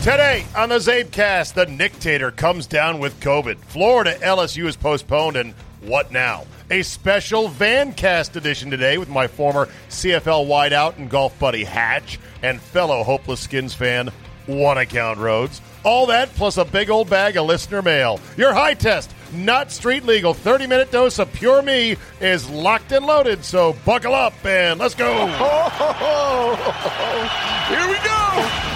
Today on the Czabecast, the Nictator comes down with COVID. Florida LSU is postponed, and what now? A special Vancast edition today with my former CFL wideout and golf buddy Hatch and fellow Hopeless Skins fan, One Account Rhodes. All that plus a big old bag of listener mail. Your high test, not street legal, 30 minute dose of pure me is locked and loaded, so buckle up and let's go. Here we go.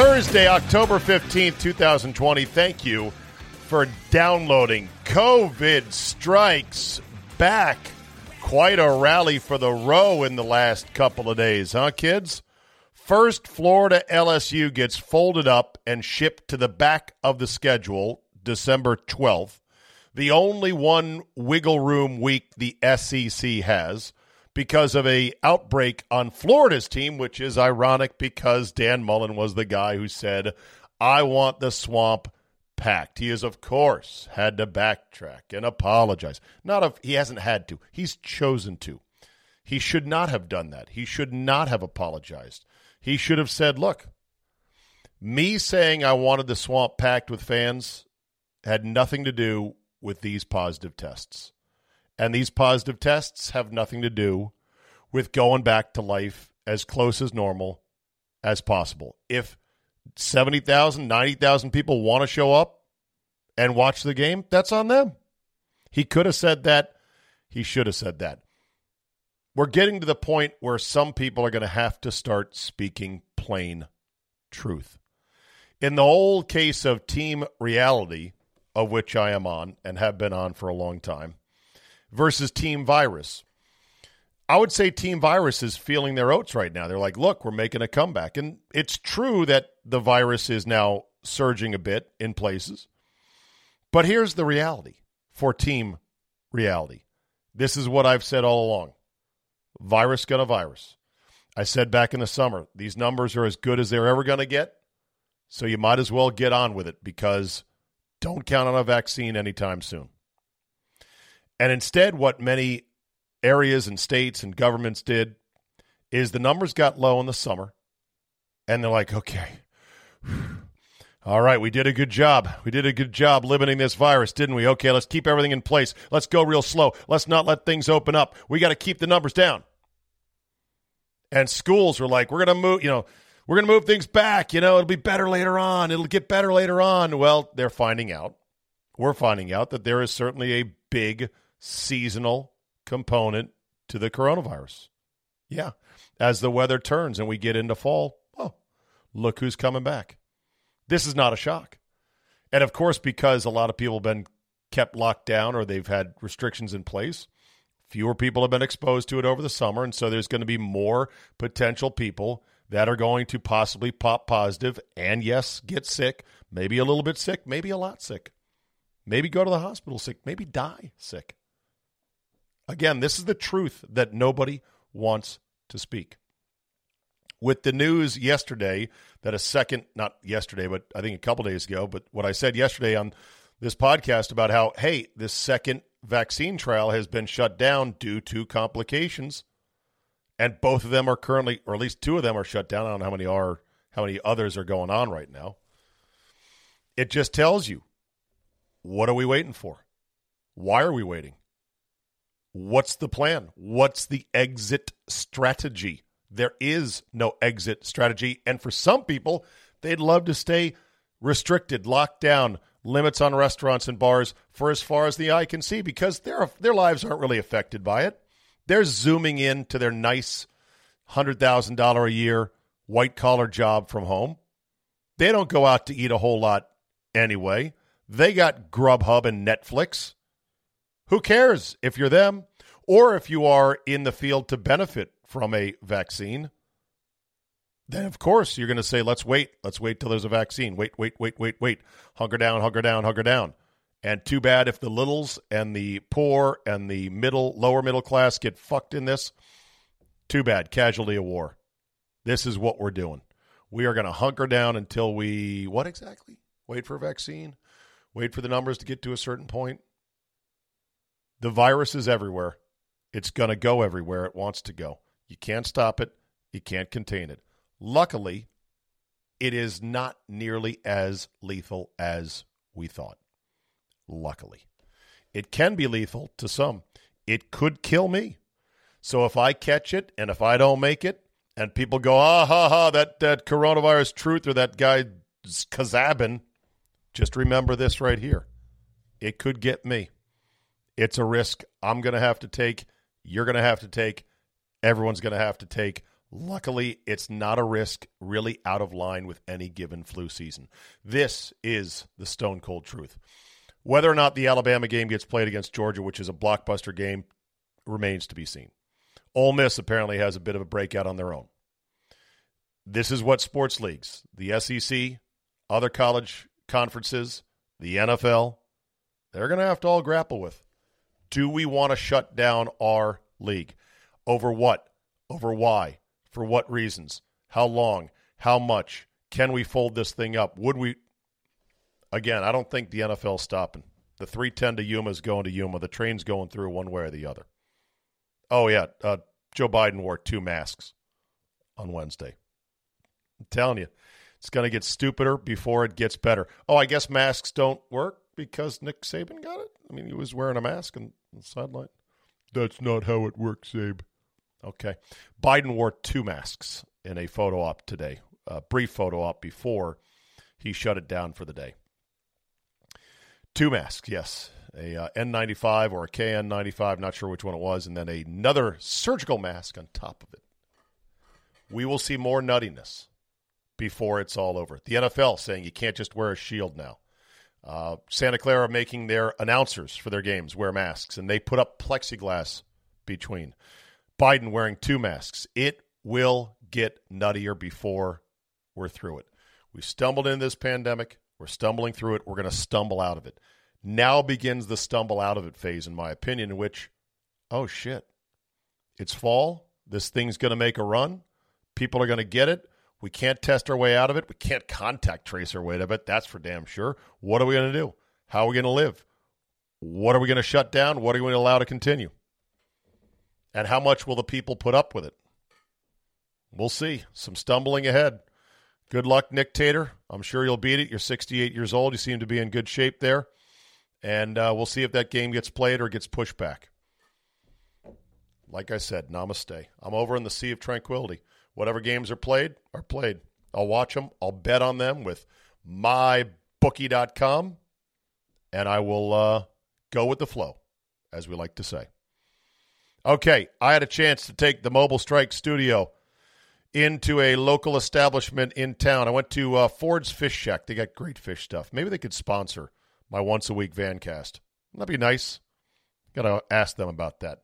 Thursday, October 15th, 2020. Thank you for downloading. COVID strikes back. Quite a rally for the row in the last couple of days, huh, kids? First, Florida LSU gets folded up and shipped to the back of the schedule December 12th. The only one wiggle room week the SEC has because of a outbreak on Florida's team, which is ironic because Dan Mullen was the guy who said, "I want the swamp packed." He has, of course, had to backtrack and apologize. Not if he hasn't had to; he's chosen to. He should not have done that. He should not have apologized. He should have said, "Look, me saying I wanted the swamp packed with fans had nothing to do with these positive tests." And these positive tests have nothing to do with going back to life as close as normal as possible. If 70,000, 90,000 people want to show up and watch the game, that's on them. He could have said that. He should have said that. We're getting to the point where some people are going to have to start speaking plain truth. In the old case of team reality, of which I am on and have been on for a long time, versus Team Virus. I would say Team Virus is feeling their oats right now. They're like, look, we're making a comeback. And it's true that the virus is now surging a bit in places. But here's the reality for Team Reality. This is what I've said all along virus gonna virus. I said back in the summer, these numbers are as good as they're ever going to get. So you might as well get on with it because don't count on a vaccine anytime soon. And instead, what many areas and states and governments did is the numbers got low in the summer, and they're like, okay, all right, we did a good job. We did a good job limiting this virus, didn't we? Okay, let's keep everything in place. Let's go real slow. Let's not let things open up. We got to keep the numbers down. And schools were like, we're going to move, you know, we're going to move things back. You know, it'll be better later on. It'll get better later on. Well, they're finding out. We're finding out that there is certainly a big seasonal component to the coronavirus. Yeah. As the weather turns and we get into fall, oh, look who's coming back. This is not a shock. And of course, because a lot of people have been kept locked down or they've had restrictions in place, fewer people have been exposed to it over the summer. And so there's going to be more potential people that are going to possibly pop positive and, yes, get sick, maybe a little bit sick, maybe a lot sick, maybe go to the hospital sick, maybe die sick. Again, this is the truth that nobody wants to speak. With the news yesterday that a second, not yesterday, but I think a couple days ago, but what I said yesterday on this podcast about how, hey, this second vaccine trial has been shut down due to complications. And both of them are currently, or at least two of them are shut down. I don't know how many are, how many others are going on right now. It just tells you what are we waiting for? Why are we waiting? What's the plan? What's the exit strategy? There is no exit strategy. And for some people, they'd love to stay restricted, locked down, limits on restaurants and bars for as far as the eye can see because their, their lives aren't really affected by it. They're zooming in to their nice $100,000 a year white collar job from home. They don't go out to eat a whole lot anyway. They got Grubhub and Netflix. Who cares if you're them or if you are in the field to benefit from a vaccine? Then, of course, you're going to say, let's wait. Let's wait till there's a vaccine. Wait, wait, wait, wait, wait. Hunker down, hunker down, hunker down. And too bad if the littles and the poor and the middle, lower middle class get fucked in this. Too bad. Casualty of war. This is what we're doing. We are going to hunker down until we, what exactly? Wait for a vaccine? Wait for the numbers to get to a certain point? The virus is everywhere. It's going to go everywhere it wants to go. You can't stop it. You can't contain it. Luckily, it is not nearly as lethal as we thought. Luckily, it can be lethal to some. It could kill me. So if I catch it and if I don't make it, and people go, ah ha ha, that, that coronavirus truth or that guy Czaban, just remember this right here. It could get me. It's a risk I'm going to have to take. You're going to have to take. Everyone's going to have to take. Luckily, it's not a risk really out of line with any given flu season. This is the stone cold truth. Whether or not the Alabama game gets played against Georgia, which is a blockbuster game, remains to be seen. Ole Miss apparently has a bit of a breakout on their own. This is what sports leagues, the SEC, other college conferences, the NFL, they're going to have to all grapple with. Do we want to shut down our league? Over what? Over why? For what reasons? How long? How much? Can we fold this thing up? Would we? Again, I don't think the NFL's stopping. The 310 to Yuma is going to Yuma. The train's going through one way or the other. Oh, yeah. Uh, Joe Biden wore two masks on Wednesday. I'm telling you, it's going to get stupider before it gets better. Oh, I guess masks don't work because Nick Saban got it? I mean, he was wearing a mask the sideline. That's not how it works, Abe. Okay. Biden wore two masks in a photo op today, a brief photo op before he shut it down for the day. Two masks, yes. A uh, N95 or a KN95, not sure which one it was, and then another surgical mask on top of it. We will see more nuttiness before it's all over. The NFL saying you can't just wear a shield now. Uh, Santa Clara making their announcers for their games wear masks, and they put up plexiglass between. Biden wearing two masks. It will get nuttier before we're through it. We stumbled in this pandemic. We're stumbling through it. We're going to stumble out of it. Now begins the stumble out of it phase, in my opinion, in which, oh shit, it's fall. This thing's going to make a run. People are going to get it. We can't test our way out of it. We can't contact trace our way out of it. That's for damn sure. What are we going to do? How are we going to live? What are we going to shut down? What are we going to allow to continue? And how much will the people put up with it? We'll see. Some stumbling ahead. Good luck, Nick Tater. I'm sure you'll beat it. You're 68 years old. You seem to be in good shape there. And uh, we'll see if that game gets played or gets pushed back. Like I said, namaste. I'm over in the sea of tranquility. Whatever games are played are played. I'll watch them. I'll bet on them with mybookie.com, and I will uh, go with the flow, as we like to say. Okay, I had a chance to take the Mobile Strike studio into a local establishment in town. I went to uh, Ford's Fish Shack. They got great fish stuff. Maybe they could sponsor my once a week van cast. That'd be nice. Got to ask them about that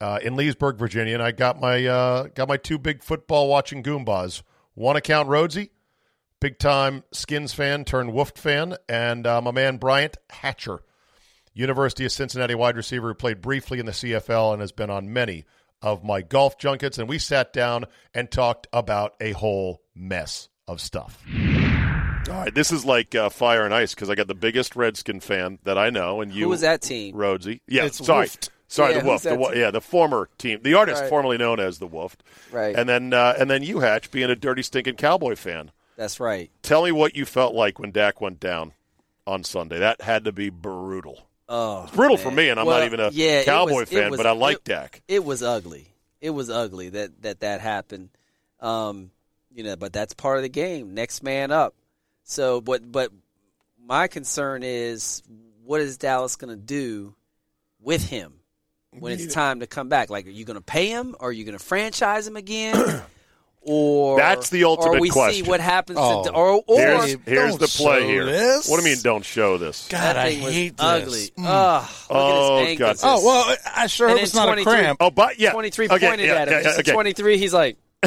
uh, in Leesburg, Virginia, and I got my uh, got my two big football watching goombas. One account Rhodesy, big time Skins fan turned Wolf fan, and uh, my man Bryant Hatcher, University of Cincinnati wide receiver who played briefly in the CFL and has been on many of my golf junkets. And we sat down and talked about a whole mess of stuff. All right, this is like uh, fire and ice because I got the biggest Redskin fan that I know, and you. Who was that team? Rhodesy. Yeah, It's sorry. Wolfed. Sorry, Yeah, the Wolf. The, yeah, the former team, the artist Right. formerly known as the Wolf. Right. And then, uh, and then you, Hatch, being a dirty, stinking Cowboy fan. That's right. Tell me what you felt like when Dak went down on Sunday. That had to be brutal. Oh, It's brutal man. for me, and I'm Well, not even a yeah, Cowboy was- fan, was- but I like it- Dak. It was ugly. It was ugly that that that happened. Um, you know, but that's part of the game. Next man up. So, but but my concern is what is Dallas going to do with him when it's time to come back? Like, are you going to pay him? Or are you going to franchise him again? or That's the ultimate or we question. see what happens. Oh. to, or or Here's, here's the play here. this. What do you mean, don't show this? God, that I thing was hate this. ugly. Mm. Ugh, Oh, at his ankles. God. Oh well, I sure And hope it's not a cramp. Oh, but yeah, 23 okay, pointed yeah, at him. yeah, okay. 23, he's like,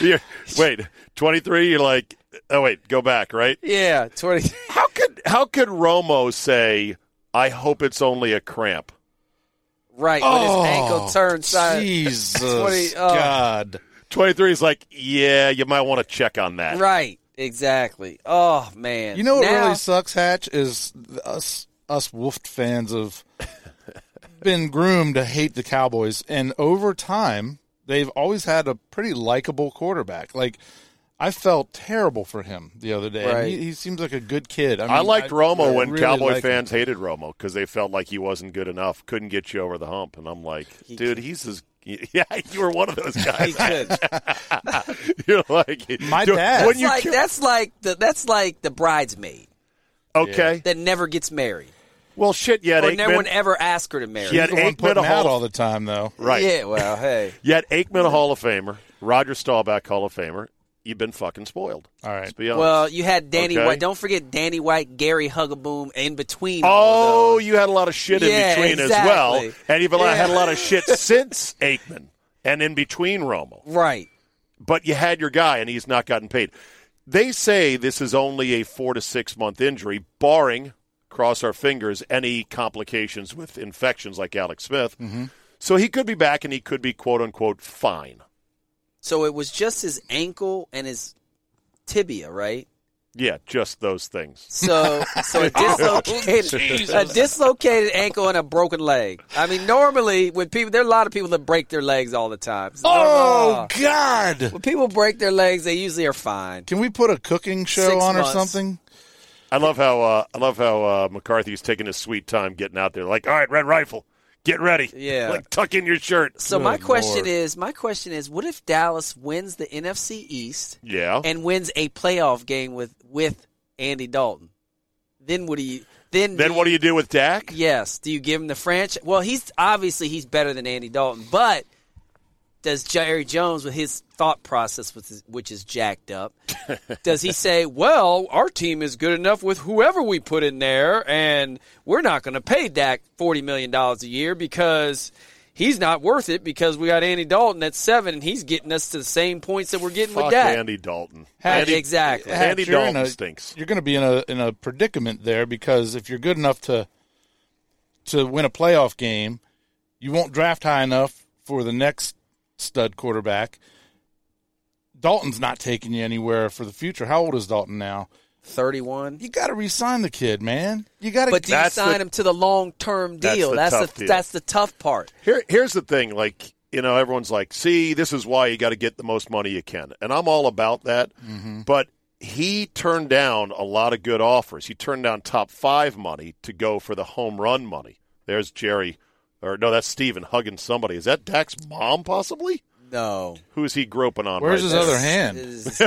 You're- wait, 23. You're like, oh wait, go back, right? yeah, 20. How could how could Romo say, "I hope it's only a cramp"? Right, when his ankle oh, turns side. Jesus 20 oh. God. 23 is like, yeah, you might want to check on that. Right, exactly. Oh, man. You know what Now- really sucks, Hatch, is us us Wolf fans have been groomed to hate the Cowboys, and over time, they've always had a pretty likable quarterback. Like I felt terrible for him the other day. Right. He, he seems like a good kid. I, mean, I liked Romo when really Cowboy like him. fans hated Romo because they felt like he wasn't good enough, couldn't get you over the hump. And I'm like, dude, he's as yeah, you were one of those He guys. could. You're like My dude, dad- When That's you like that's like the that's like the bridesmaid okay, that never gets married, well, shit, you had or Aikman. no one ever asked her to marry. Yeah. He's the one Aikman putting a out Hall- all the time, though. right? Yeah. Well, hey. yet had Aikman, a Hall of Famer, Roger Staubach, Hall of Famer. You've been fucking spoiled. All right. Let's be. Well, you had Danny Okay. White. Don't forget Danny White, Gary Hogeboom, in between. all of Oh, those. you had a lot of shit Yeah, in between as well, and you've Yeah. had a lot of shit since Aikman and in between Romo. right. But you had your guy, and he's not gotten paid. They say this is only a four to six month injury, barring cross our fingers any complications with infections like Alex Smith. Mm-hmm. So he could be back, and he could be quote unquote fine. So it was just his ankle and his tibia, right? Yeah, just those things. So, so a dislocated, a dislocated ankle and a broken leg. I mean, normally when people, there are a lot of people that break their legs all the time. So, Oh God! when people break their legs, they usually are fine. Can we put a cooking show Six on or something? I love how uh, I love how uh, McCarthy's taking his sweet time getting out there. Like, all right, Red Rifle, get ready. Yeah. like tuck in your shirt. So my question Lord. is, my question is, what if Dallas wins the NFC East Yeah, and wins a playoff game with with Andy Dalton? Then what do you? Then then what do you do with Dak? Yes. Do you give him the franchise? Well, he's obviously he's better than Andy Dalton, but does Jerry Jones, with his thought process, which is, which is jacked up, does he say, "Well, our team is good enough with whoever we put in there, and we're not going to pay Dak forty million dollars a year because he's not worth it because we got Andy Dalton at seven, and he's getting us to the same points that we're getting Fuck with Dak." Andy Dalton. Hatch, Andy, exactly. Andy Hatch, you're Dalton a- stinks. You're going to be in a in a predicament there because if you're good enough to to win a playoff game, you won't draft high enough for the next stud quarterback. Dalton's not taking you anywhere for the future. How old is Dalton now? Thirty-one. You got to re-sign the kid, man. You got to. But do you sign the- him to the long-term That's deal? the That's tough the deal. that's the tough part. Here, here's the thing. Like, you know, everyone's like, see, this is why you got to get the most money you can. And I'm all about that. Mm-hmm. But he turned down a lot of good offers. He turned down top five money to go for the home run money. There's Jerry, or no, that's Steven hugging somebody. Is that Dak's mom, possibly? No. Who's he groping on? Where's right his now? other hand?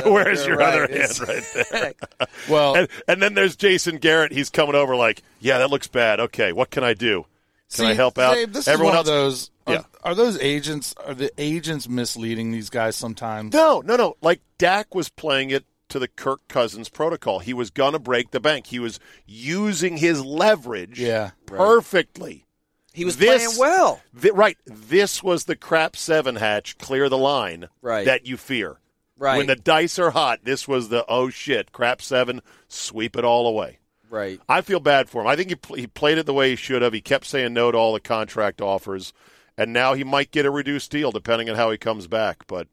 Where's your Right. other It's- hand right there? well, and, and then there's Jason Garrett. He's coming over like, yeah, that looks bad. Okay, what can I do? Can I help out? Dave, this Everyone is one else. of those. Are, Yeah. are those agents? Are the agents misleading these guys sometimes? No, no, no. Like Dak was playing it to the Kirk Cousins protocol. He was going to break the bank. He was using his leverage Yeah. perfectly. He was This- playing well. Thi- right. This was the crap seven hatch, clear the line Right. that you fear. Right. When the dice are hot, this was the oh shit, crap seven, sweep it all away. Right. I feel bad for him. I think he, pl- he played it the way he should have. He kept saying no to all the contract offers, and now he might get a reduced deal depending on how he comes back. But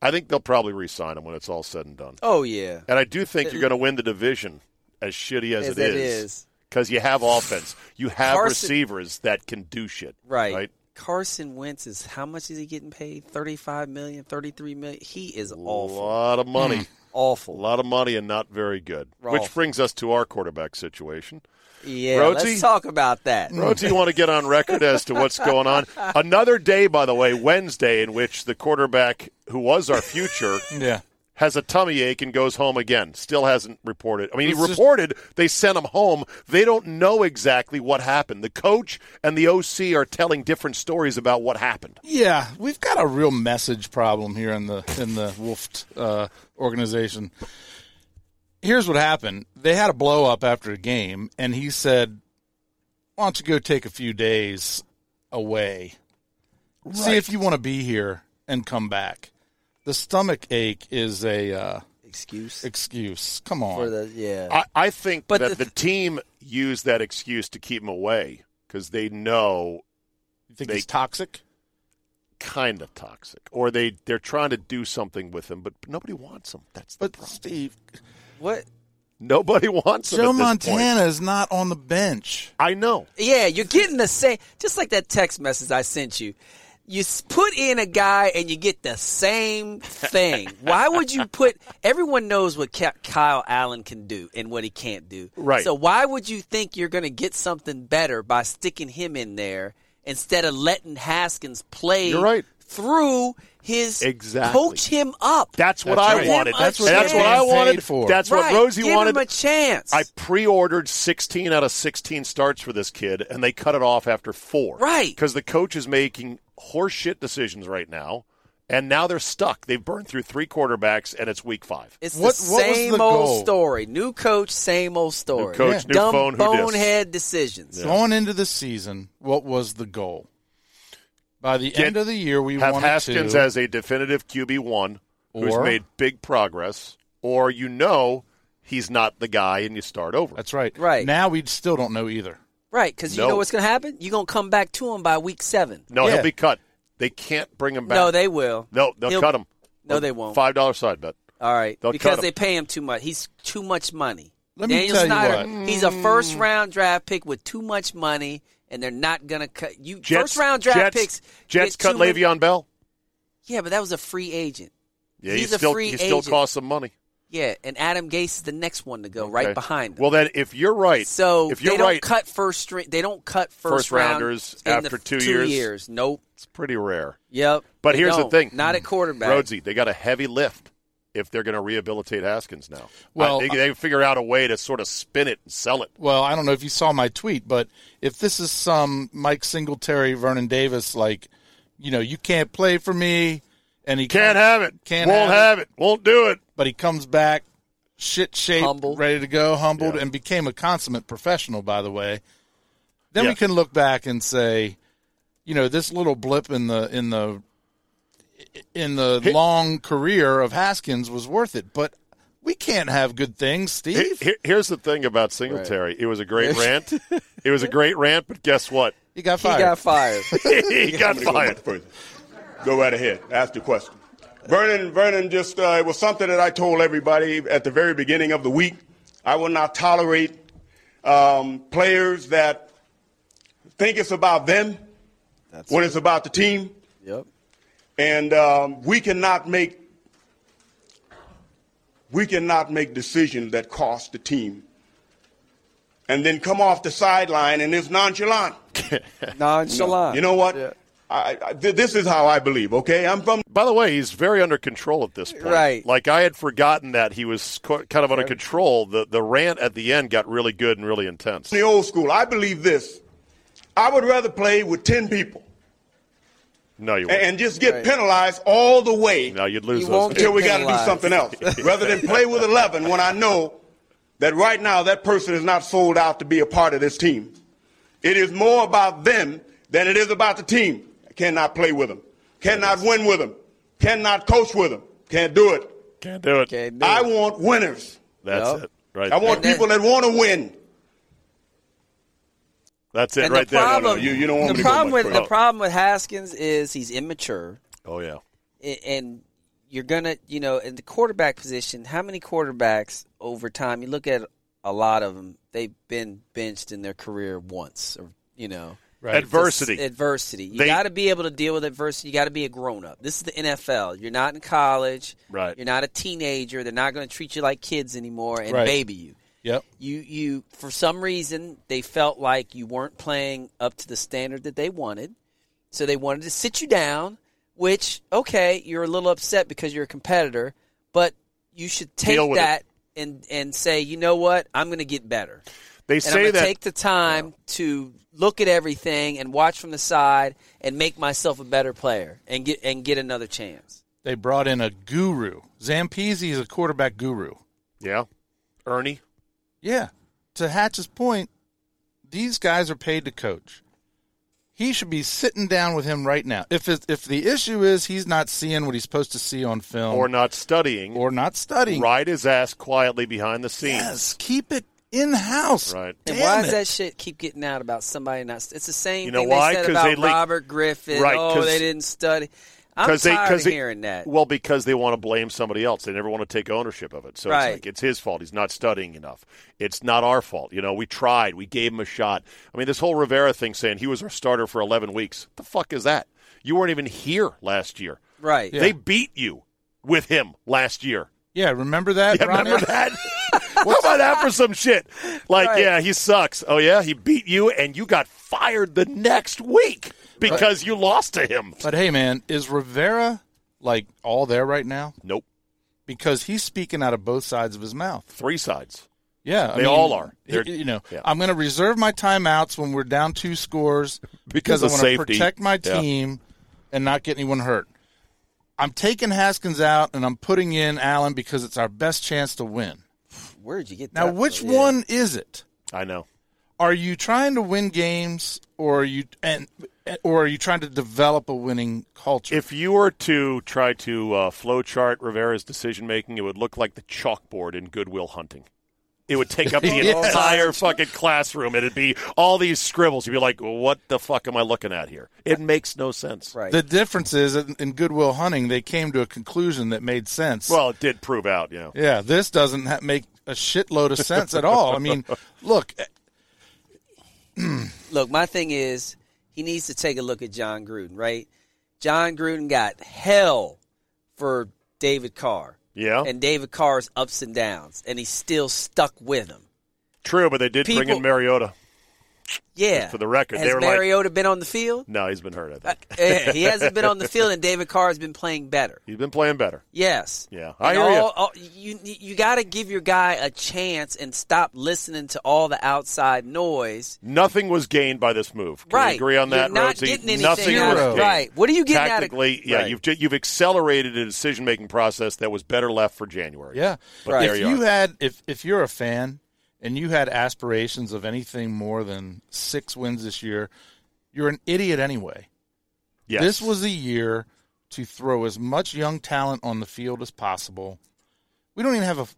I think they'll probably re-sign him when it's all said and done. Oh yeah. And I do think you're going to win the division, as shitty as, As it it is, is. Because you have offense, you have Carson- receivers that can do shit. Right. Right. Carson Wentz is how much is he getting paid? 35 million, 33 million. He is awful. A lot of money. Mm. Awful. A lot of money and not very good. Awful. Which brings us to our quarterback situation. Yeah, Rhodesy? let's talk about that. Rhodes, you want to get on record as to what's going on? Another day, by the way, Wednesday, in which the quarterback who was our future Yeah. Has a tummy ache and goes home again. Still hasn't reported. I mean, he It's just- reported they sent him home. They don't know exactly what happened. The coach and the OC are telling different stories about what happened. Yeah, we've got a real message problem here in the in the Wolf uh, organization. Here's what happened: they had a blow up after a game, and he said, "Why don't you go take a few days away, see if you want to be here and come back." The stomach ache is a uh, Excuse excuse. Come on, for the yeah. I, I think But that the- the team used that excuse to keep him away because they know you think they- he's toxic? kind of toxic, or they they're trying to do something with him, but nobody wants him. That's the But problem. Steve, what? Nobody wants him Joe Montana point. is not on the bench. I know. Yeah, you're getting the same, just like that text message I sent you. You put in a guy and you get the same thing. Why would you put? Everyone knows what Kyle Allen can do and what he can't do. Right. So why would you think you're going to get something better by sticking him in there instead of letting Haskins play You're right. through his Exactly. coach him up? That's what That's I right. wanted. That's what that's what I wanted. for. That's right. what Rhodesy Give wanted. Give him a chance. I pre-ordered 16 out of 16 starts for this kid, and they cut it off after four. Right. Because the coach is making horseshit decisions right now, and now they're stuck. They've burned through three quarterbacks, and it's week five. It's What- the what was same the old goal? story. New coach, same old story. New coach, new Dumb phone, who dis? bonehead decisions. Going into the season, what was the goal? By the Get- end of the year, we Have Haskins to. as a definitive QB one who's made big progress, or you know he's not the guy, and you start over. that's right. Right. Now we still don't know either. Right, because you No. know what's going to happen? You're going to come back to him by week seven. no, Yeah. he'll be cut. They can't bring him back. No, they will. no, they'll He'll- cut him. No, they won't. Five dollar side bet. All right, They'll because cut him. they pay him too much. He's too much money. Let me Daniel tell you what. he's a first round draft pick with too much money, and they're not going to cut you. Jets, first round draft Jets, picks. Jets get cut too many- Le'Veon Bell. Yeah, but that was a free agent. Yeah, He's he a still free he still agent. costs some money. Yeah, and Adam Gase is the next one to go right behind him. Well, then, if you're right, So if you're they don't right, cut first string. They don't cut first, First rounders round after two two years? Nope. it's pretty rare. Yep. But They here's the don't. thing. Not at quarterback. Rhodesy, they got a heavy lift if they're going to rehabilitate Haskins now. Well, I- they, they figure out a way to sort of spin it and sell it. Well, I don't know if you saw my tweet, but if this is some Mike Singletary, Vernon Davis, like, you know, you can't play for me, and he Can't comes- have it. Can't Won't have have it. Won't do it. But he comes back shit shaped, Humbled. ready to go, humbled, Yeah. and became a consummate professional. By the way, then Yeah. we can look back and say, you know, this little blip in the in the in the Here- long career of Haskins was worth it. But we can't have good things, Steve. here- here's the thing about Singletary. It was a great rant. It was a great rant, but guess what? He got fired. He got fired. he got I'm go fired. Go right ahead. Ask your question. Vernon, Vernon, just uh, it was something that I told everybody at the very beginning of the week. I will not tolerate um, players that think it's about them when it's about the team, yep. and um, we cannot make we cannot make decisions that cost the team, and then come off the sideline and it's nonchalant. Nonchalant. You know what? Yeah. I, I, this is how I believe. Okay, I'm from By the way, he's very under control at this point. Right. Like I had forgotten that he was co- kind of under control. The the rant at the end got really good and really intense. the old school. I believe this. I would rather play with ten people No, you and, won't. and just get penalized all the way No, you'd lose You those. until we got to do something else, rather than play with eleven when I know that right now that person is not sold out to be a part of this team. It is more about them than it is about the team. I cannot play with them. Cannot win with them. Cannot coach with them. Can't do it. Can't do it. Can't do I it. want winners. That's Yep. it. Right. I want then- people that want to win. That's it And right the there. problem, you- you don't want the me to problem with further. the problem with Haskins is he's immature, Oh yeah. and you're gonna, you know, in the quarterback position. How many quarterbacks over time? You look at a lot of them; they've been benched in their career once, or you know, Right. Adversity. Just adversity. You got to be able to deal with adversity. You got to be a grown up. This is the NFL. You're not in college. Right. You're not a teenager. They're not going to treat you like kids anymore and Right. baby you. Yep. You you for some reason they felt like you weren't playing up to the standard that they wanted. So they wanted to sit you down, which okay, you're a little upset because you're a competitor, but you should take that and and say, "You know what? I'm going to get better." They and I'm say going to that take the time to look at everything and watch from the side and make myself a better player and get and get another chance. They brought in a guru. Zampese is a quarterback guru. yeah. Ernie. Yeah. To Hatch's point, these guys are paid to coach. He should be sitting down with him right now. If it, if the issue is he's not seeing what he's supposed to see on film Or not studying. or not studying, ride his ass quietly behind the scenes. yes, keep it in house. Right. And why it. does that shit keep getting out about somebody not? It's the same You know thing why? they said 'Cause about they leak- Robert Griffin. Right, oh, 'cause- they didn't study. I'm because they tired because of hearing that. Well, because they want to blame somebody else. They never want to take ownership of it. So Right. it's like it's his fault. He's not studying enough. It's not our fault. You know, we tried. We gave him a shot. I mean, this whole Rivera thing saying he was our starter for 11 weeks. What the fuck is that? You weren't even here last year. Right. They beat you with him last year. Yeah, remember that, Yeah, remember that? How about that for some shit? Like, Right. yeah, he sucks. Oh yeah, he beat you, and you got fired the next week because you lost to him. But hey, man, is Rivera like all there right now? Nope, Because he's speaking out of both sides of his mouth. three sides. Yeah, I They mean, all are. They're- You know, yeah. I'm going to reserve my timeouts when we're down two scores Because I want to protect my Yeah. team and not get anyone hurt. I'm taking Haskins out and I'm putting in Allen because it's our best chance to win. Where'd you get Now, that? which? Yeah. one is it? I know. Are you trying to win games, or are you and or are you trying to develop a winning culture? If you were to try to uh, flowchart Rivera's decision making, it would look like the chalkboard in Good Will Hunting. It would take up the Yes. entire fucking classroom. It'd be all these scribbles. You'd be like, "What the fuck am I looking at here?" It makes no sense. Right. the difference is in, in Good Will Hunting, they came to a conclusion that made sense. Well, it did prove out. You know. Yeah, this doesn't ha- make a shitload of sense at all. I mean, look, Look, my thing is he needs to take a look at Jon Gruden, right? Jon Gruden got hell for David Carr. Yeah. And David Carr's ups and downs, and he's still stuck with him. True, but they did bring in Mariota. Yeah. For the record, has they were like- Mariota been on the field? No, he's been hurt. I Uh, think yeah, he hasn't been on the field, and David Carr has been playing better. he's been playing better. Yes. Yeah, I And hear ya. all- all- you. You got to give your guy a chance and stop listening to all the outside noise. Nothing was gained by this move. Can right. we agree on that, You're not Rhodesy? getting anything Nothing out was of it. gained. Right. What are you getting out of Tactically, yeah, Right. you've you've accelerated a decision making process that was better left for January. yeah. But Right. there If you, you are. had, if if you're a fan and you had aspirations of anything more than six wins this year, you're an idiot anyway. yes. This was a year to throw as much young talent on the field as possible. We don't even have a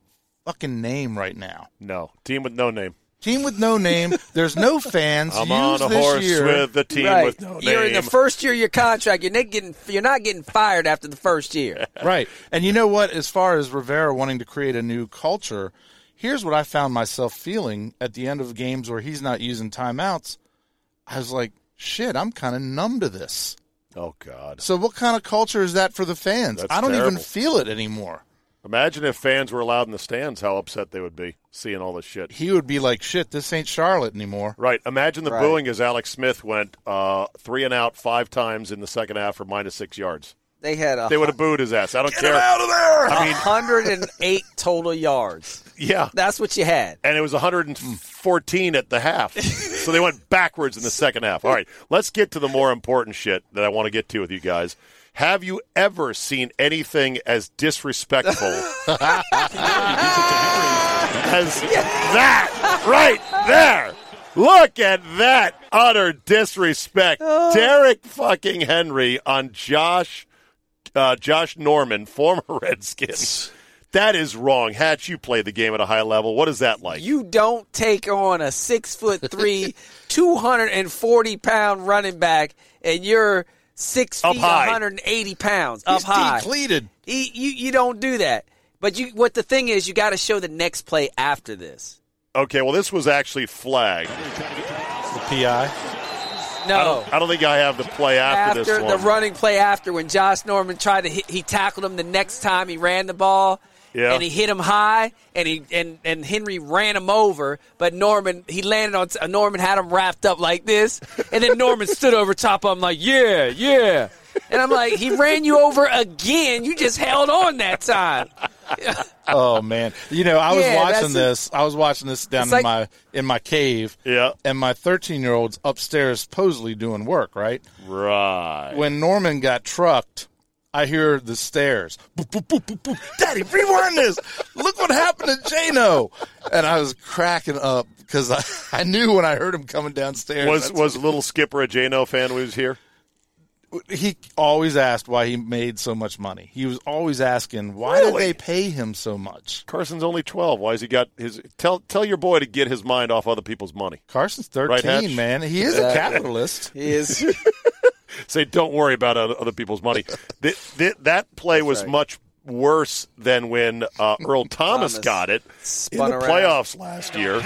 fucking name right now. no team with no name. Team with no name. There's no fans. I'm Use on a this horse year. with the team right. with no name. you're in the first year of your contract. You're not getting. You're not getting fired after the first year. Right. And you know what? As far as Rivera wanting to create a new culture, here's what I found myself feeling at the end of games where he's not using timeouts. I was like, shit, I'm kind of numb to this. oh God! So what kind of culture is that for the fans? That's I don't even feel it anymore. Imagine if fans were allowed in the stands, how upset they would be seeing all this shit. He would be like, shit, this ain't Charlotte anymore. Right. Imagine the Right. booing as Alex Smith went uh, three and out five times in the second half for minus six yards. They had a They would have booed his ass. I don't care. out of there! I mean, 108 total yards. yeah. That's what you had. and it was 114 at the half. so they went backwards in the second half. All right, let's get to the more important shit that I want to get to with you guys. Have you ever seen anything as disrespectful as that right there? Look at that utter disrespect. Oh. Derrick fucking Henry on Josh uh, Josh Norman, former Redskins. That is wrong. Hatch, you played the game at a high level. What is that like? You don't take on a six foot three, 240 pound running back, and you're six Up feet, high. 180 pounds up He's high. depleted. He- you you don't do that. But you what the thing is, you got to show the next play after this. Okay, well, this was actually flagged. The PI. No. I don't, I don't think I have the play after, after this the running play after when Josh Norman tried to hit, he tackled him the next time he ran the ball. Yeah. And he hit him high, and he and, and Henry ran him over, but Norman he landed on uh, Norman had him wrapped up like this, and then Norman stood over top of him like yeah yeah, and I'm like he ran you over again, you just held on that time. Oh man, you know I was Yeah, watching this. I was watching this down in like- my in my cave. Yeah. and my 13 year old's upstairs supposedly doing work. Right Right. when Norman got trucked, I hear the stairs. Boop, boop, boop, boop, boop. Daddy, rewind this. Look what happened to Jano. And I was cracking up because I, I knew when I heard him coming downstairs. Was was little Skipper a Jano fan who was here? He always asked why he made so much money. He was always asking why did Really? they pay him so much. Carson's only twelve. Why has he got his? Tell tell your boy to get his mind off other people's money. Carson's Right, 13, Hatch? man. He is a capitalist. He is say, "Don't worry about other other people's money." Th- th- that play was right. much worse than when uh, Earl Thomas, Thomas got it in the around. playoffs last year.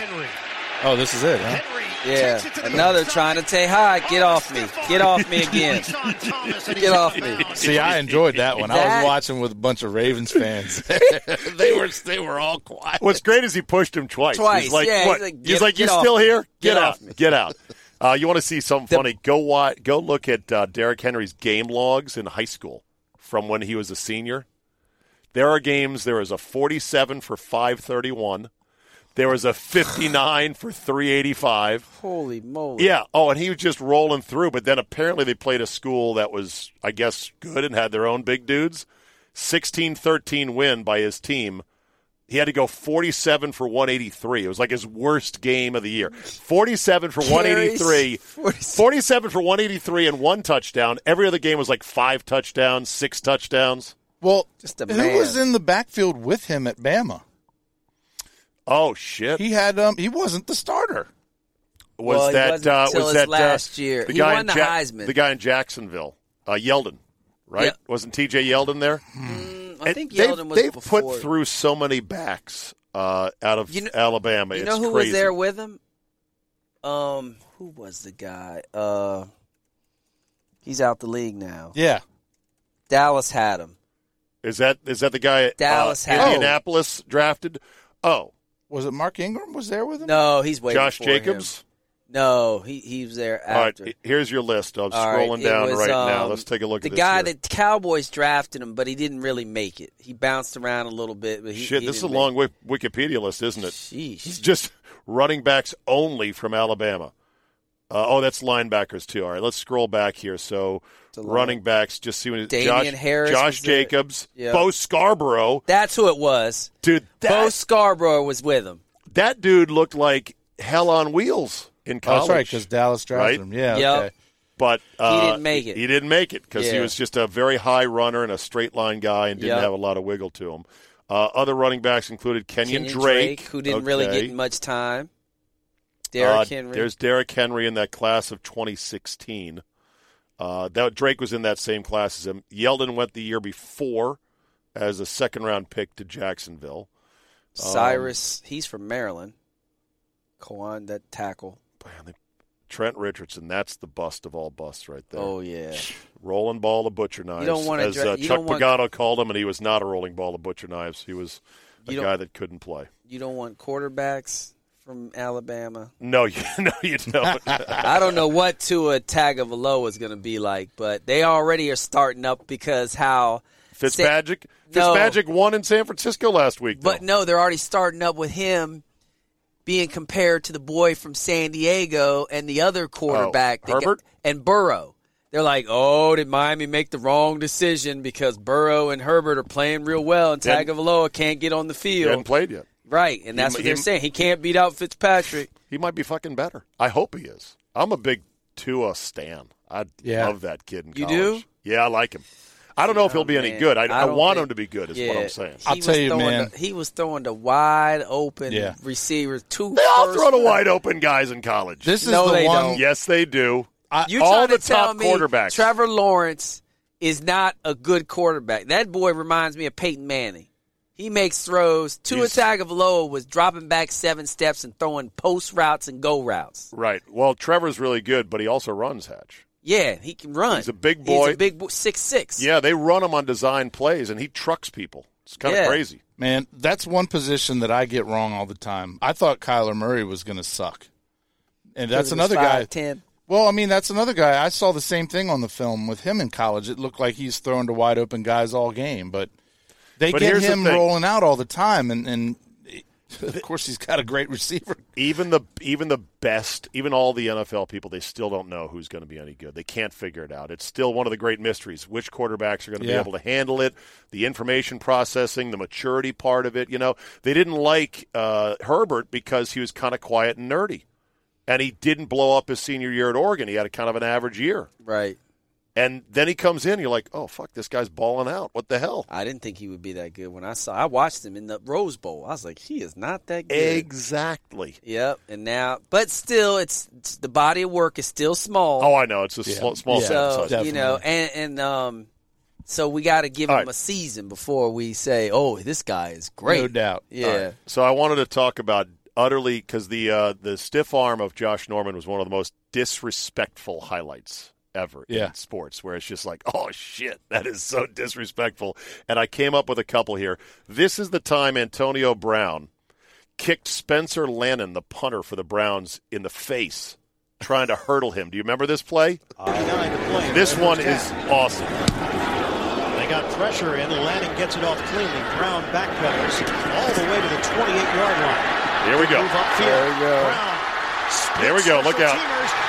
Oh, this is it, huh? Yeah, another trying to say hi. Get off me. Get off me again. Get off me. See, I enjoyed that one. I was watching with a bunch of Ravens fans. they were they were all quiet. What's great is he pushed him twice. Twice, He's like, yeah, he's like, He's like, you off still me. here? Get, Get out. me." Get out. Uh, you want to see something funny? Go watch. Go look at uh, Derrick Henry's game logs in high school from when he was a senior. There are games. There is a 47 for 531. There was a 59 for 385. Holy moly. Yeah. Oh, and he was just rolling through. But then apparently they played a school that was, I guess, good and had their own big dudes. 16 13 win by his team. He had to go 47 for 183. It was like his worst game of the year. 47 for 183. 47 for 183 and one touchdown. Every other game was like five touchdowns, six touchdowns. Well, Just a man. who was in the backfield with him at Bama? Oh shit! He had um he wasn't the starter. was Well, he that wasn't uh, was that last uh, year. The He guy won in the Heisman. The guy in Jacksonville, uh, Yeldon, right? Yeah. Wasn't T.J. Yeldon there? I And think they've, Yeldon was they've before. put through so many backs uh, out of You know- Alabama. You it's know who crazy. was there with him? Um, who was the guy? Uh, he's out the league now. Yeah. Dallas had him. Is that is that the guy Dallas uh, had- Indianapolis drafted? Oh, Was it Mark Ingram was there with him? No, he's waiting Josh for Right. No, he he was there All right, after. he- here's your list. I'm All right, scrolling it down was, right now. um, Let's take a look the at this. guy here. that Cowboys drafted him, but he didn't really make it. He bounced around a little bit, but he Shit, he this is a long make Wikipedia list, isn't it? it. Sheesh. It's just running backs only from Alabama. Uh, oh, that's linebackers too. All right, let's scroll back here. So running backs, just see what Damien Josh, Harris Josh. Jacobs, Yeah. Bo Scarborough, That's who it was. dude. Bo That, Scarborough was with him. that dude looked like hell on wheels in Oh, college. that's right, because Dallas drafted Right? him. Yeah. Yep. Okay. but uh, didn't make it. He didn't make it because he was just a very high runner and a straight line guy and didn't Yep. have a lot of wiggle to him. Uh, other running backs included Kenyan, Kenyan Drake, who didn't really get much time. Derrick Uh, Henry. There's Derrick Henry in that class of 2016. Uh, that Drake was in that same class as him. Yeldon went the year before as a second round pick to Jacksonville. Cyrus. he's from Maryland. Kwan, that tackle. Man, they, Trent Richardson, that's the bust of all busts right there. Oh yeah. Rolling ball of butcher knives. don't wanna as dra- uh, you Chuck want- Pagano called him, and he was not a rolling ball of butcher knives. He was a guy that couldn't play. You don't want quarterbacks from Alabama. No, you, no, you don't. I don't know what Tua Tagovailoa is going to be like, but they already are starting up because how. Fitzmagic, No. Fitzmagic won in San Francisco last week. But no, they're already starting up with him being compared to the boy from San Diego and the other oh, quarterback, that got- Herbert? and Burrow. They're like, oh, did Miami make the wrong decision because Burrow and Herbert are playing real well and Tagovailoa can't get on the he field? hadn't played yet. Right, and that's He- what they're he- saying. He can't beat out Fitzpatrick. He might be fucking better. I hope he is. I'm a big Tua stan. I Yeah. love that kid in college. You do? Yeah, I like him. I don't know if he'll be oh, any good. I, I, don't want think- him to be good. Is yeah, what I'm saying. He I'll was tell you, throwing man. The, he was throwing the wide open Yeah. receivers. Two. They all throw to wide open guys in college. This is No, the they one. don't. yes, they do. You all trying the to tell top me quarterbacks. Trevor Lawrence is not a good quarterback. That boy reminds me of Peyton Manning. He makes throws. Tua He's- Tagovailoa was dropping back seven steps and throwing post routes and go routes. Right. Well, Trevor's really good, but he also runs Hatch. Yeah, he can run. He's a big He's boy. a big boy, six six. Yeah, they run him on design plays, and he trucks people. It's kind of Yeah. crazy. Man, that's one position that I get wrong all the time. I thought Kyler Murray was going to suck. And that's another guy. Ten. Well, I mean, that's another guy. I saw the same thing on the film with him in college. It looked like he's throwing to wide open guys all game, but they But get here's the him thing. rolling out all the time, and, and of course he's got a great receiver. Even the even the best, even all the NFL people, they still don't know who's going to be any good. They can't figure it out. It's still one of the great mysteries. Which quarterbacks are going to Yeah. be able to handle it? The information processing, the maturity part of it. You know, they didn't like uh, Herbert because he was kind of quiet and nerdy, and he didn't blow up his senior year at Oregon. He had a kind of an average year. Right. And then he comes in, you're like, oh fuck, this guy's balling out. What the hell? I didn't think he would be that good when I saw. I watched him in the Rose Bowl. I was like, he is not that good. Exactly. Yep. And now, but still, it's, it's the body of work is still small. Oh, I know. It's a Yeah. small, small Yeah. sample so size. you know, and and um, so we got to give him All right. a season before we say, oh, this guy is great. No doubt. Yeah. So I wanted to talk about utterly because the uh, the stiff arm of Josh Norman was one of the most disrespectful highlights ever Yeah. in sports, where it's just like, oh shit, that is so disrespectful. And I came up with a couple here. This is the time Antonio Brown kicked Spencer Lanning, the punter for the Browns, in the face, trying to hurdle him. Do you remember this play? This one is awesome. They got pressure in. Lanning gets it off cleanly. Brown backpedals all the way to the 28-yard line. Here we go. Move upfield. There we go. Brown There we go. Look out.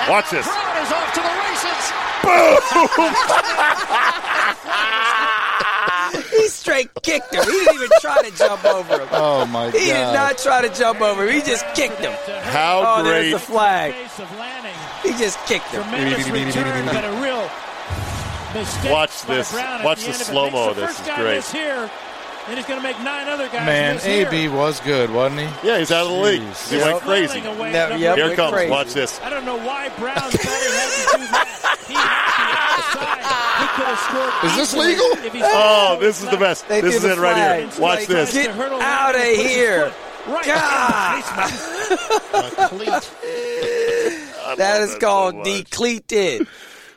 Watch this. Brown is off to the races. He straight kicked him. He didn't even try to jump over him. Oh my god. He did not try to jump over him. He just kicked him. How Oh, there's great. the flag. Face of Lanning. He just kicked him. Tremendous return, but a real mistake Watch this. Watch the the end of it. slow-mo. This is great. miss here, then he's going to make nine other guys Man, miss here. AB was good, wasn't he? Yeah, he's out of the league. Jeez. He Yep. went crazy. Running No, yep. Here it went comes. crazy. Watch this. I don't know why Brown thought he had to do that. He had the outside. He could have scored. Is this legal? if he Oh, this is the best. They This is it right flag. here. Watch Like, this. Get out of here. Right God. A. That is called so decleated.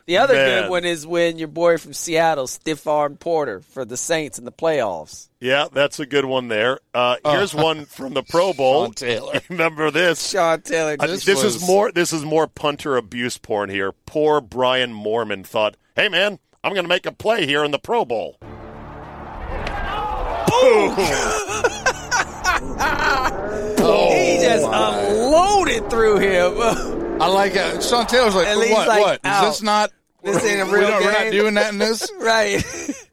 The other Man. good one is when your boy from Seattle stiff arm Porter for the Saints in the playoffs. Yeah, that's a good one there. Uh, here's one from the Pro Bowl. Sean Taylor. Remember this? Sean Taylor Uh, this was- is more. This is more punter abuse porn here. Poor Brian Moorman thought, "Hey man, I'm going to make a play here in the Pro Bowl." he just unloaded through him. I like it. Sean Taylor's like, And what? he's What? like, what? Is this not? This ain't a we real don't- We're not doing that in this. right.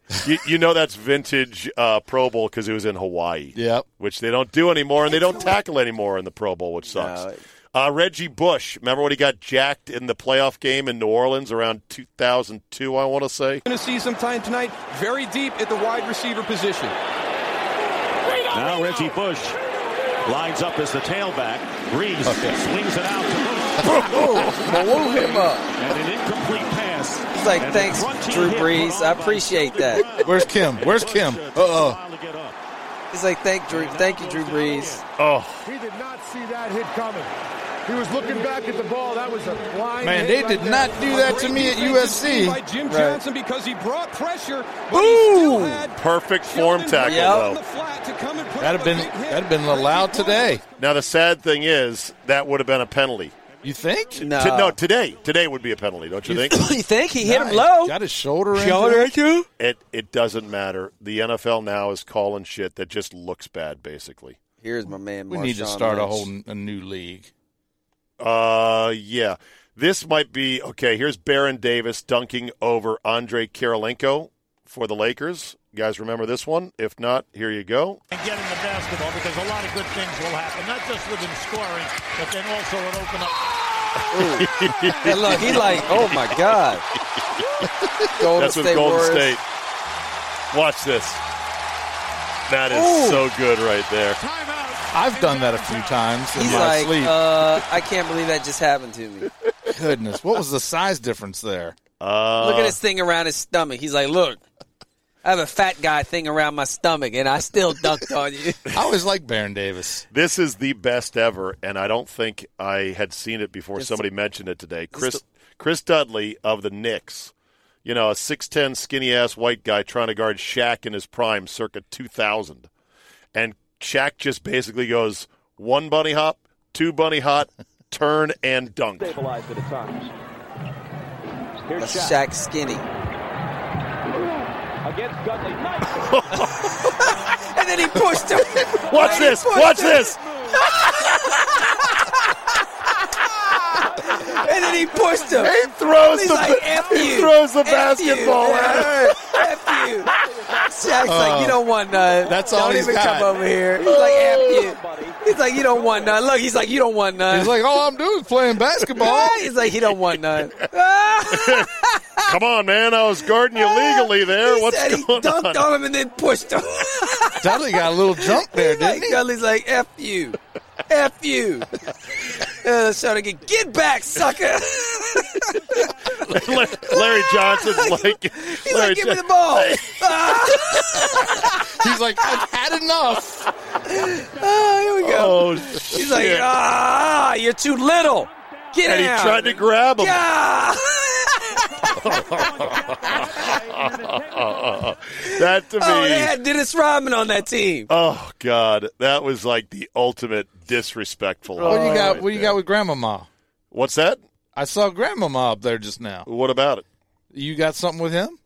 you, you know that's vintage uh, Pro Bowl because it was in Hawaii. Yep. which they don't do anymore, and they don't tackle anymore in the Pro Bowl, which sucks. No. Uh, Reggie Bush, remember when he got jacked in the playoff game in New Orleans around 2002? I want to say. going to see some time tonight, very deep at the wide receiver position. Now Reggie Bush lines up as the tailback. Brees swings it out to him up. And an incomplete pass. He's like, And thanks, Drew Brees. I appreciate that. Where's Kim? Where's Kim? Uh oh. while to get up. He's like, thank Drew, thank you, Drew Brees. Oh, He did not see that hit coming. He was looking back at the ball. That was a blind Man, hit they right did there. not do that to me at USC. By Jim Right. Johnson because he brought pressure, but he still Boom! had perfect form tackle Yep. though. the flat to come and put That'd have been that'd have been allowed today. Now the sad thing is that would have been a penalty. You think? No. To- no, today, today would be a penalty, don't you think? you think he hit him low? Got his shoulder. Shoulder injured. it it doesn't matter. The NFL now is calling shit that just looks bad, basically. Here's my man. We need to Marshawn start a whole a new league. Uh, yeah. This might be okay. Here's Baron Davis dunking over Andrei Kirilenko for the Lakers. You guys remember this one? If not, here you go. and get in the basketball because a lot of good things will happen, not just with him scoring, but then also it open up. And look, he like, oh my god. Golden That's with State Golden Warriors. State. Watch this. That is Ooh. so good right there. I've done that a few times in He's my like, sleep. uh, I can't believe that just happened to me. Goodness, what was the size difference there? Uh, Look at this thing around his stomach. He's like, look, I have a fat guy thing around my stomach, and I still dunked on you. I always like Baron Davis. This is the best ever, and I don't think I had seen it before. It's- Somebody mentioned it today. Chris Chris Dudley of the Knicks. You know, a six ten skinny ass white guy trying to guard Shaq in his prime, circa two thousand, and Shaq just basically goes one bunny hop, two bunny hop, turn and dunk. Stabilized at times. Here's Shaq Shaq skinny. Against Dudley. Nice. And then he pushed him. Watch And this! Watch him. this! And then he pushed him. He throws He's the like, F he you. throws the F basketball you. at him. F you. Shaq's like, you don't want none. That's all Don't he's even got. come over here. He's like, F you. He's like, you don't want none. Look, he's like, you don't want none. He's like, all I'm doing is playing basketball. He's like, he don't want none. Come on, man. I was guarding you legally there. He What's said he going dunked on? on him and then pushed him. Dudley got a little jump there, He's like, didn't he? Dudley's like, F you. F you. Uh, so to get, get back, sucker. Larry Johnson's like, He's Larry like, give me the ball. He's like, I've had enough. Ah, here we go. Oh, He's like, ah, you're too little. Get out! and he out. tried to grab him. Ah. That to me. Oh, they had Dennis Rodman on that team. Oh God, that was like the ultimate disrespectful. What do you got? right What do you got with Grandmama? What's that? I saw Grandmama up there just now. What about it? You got something with him?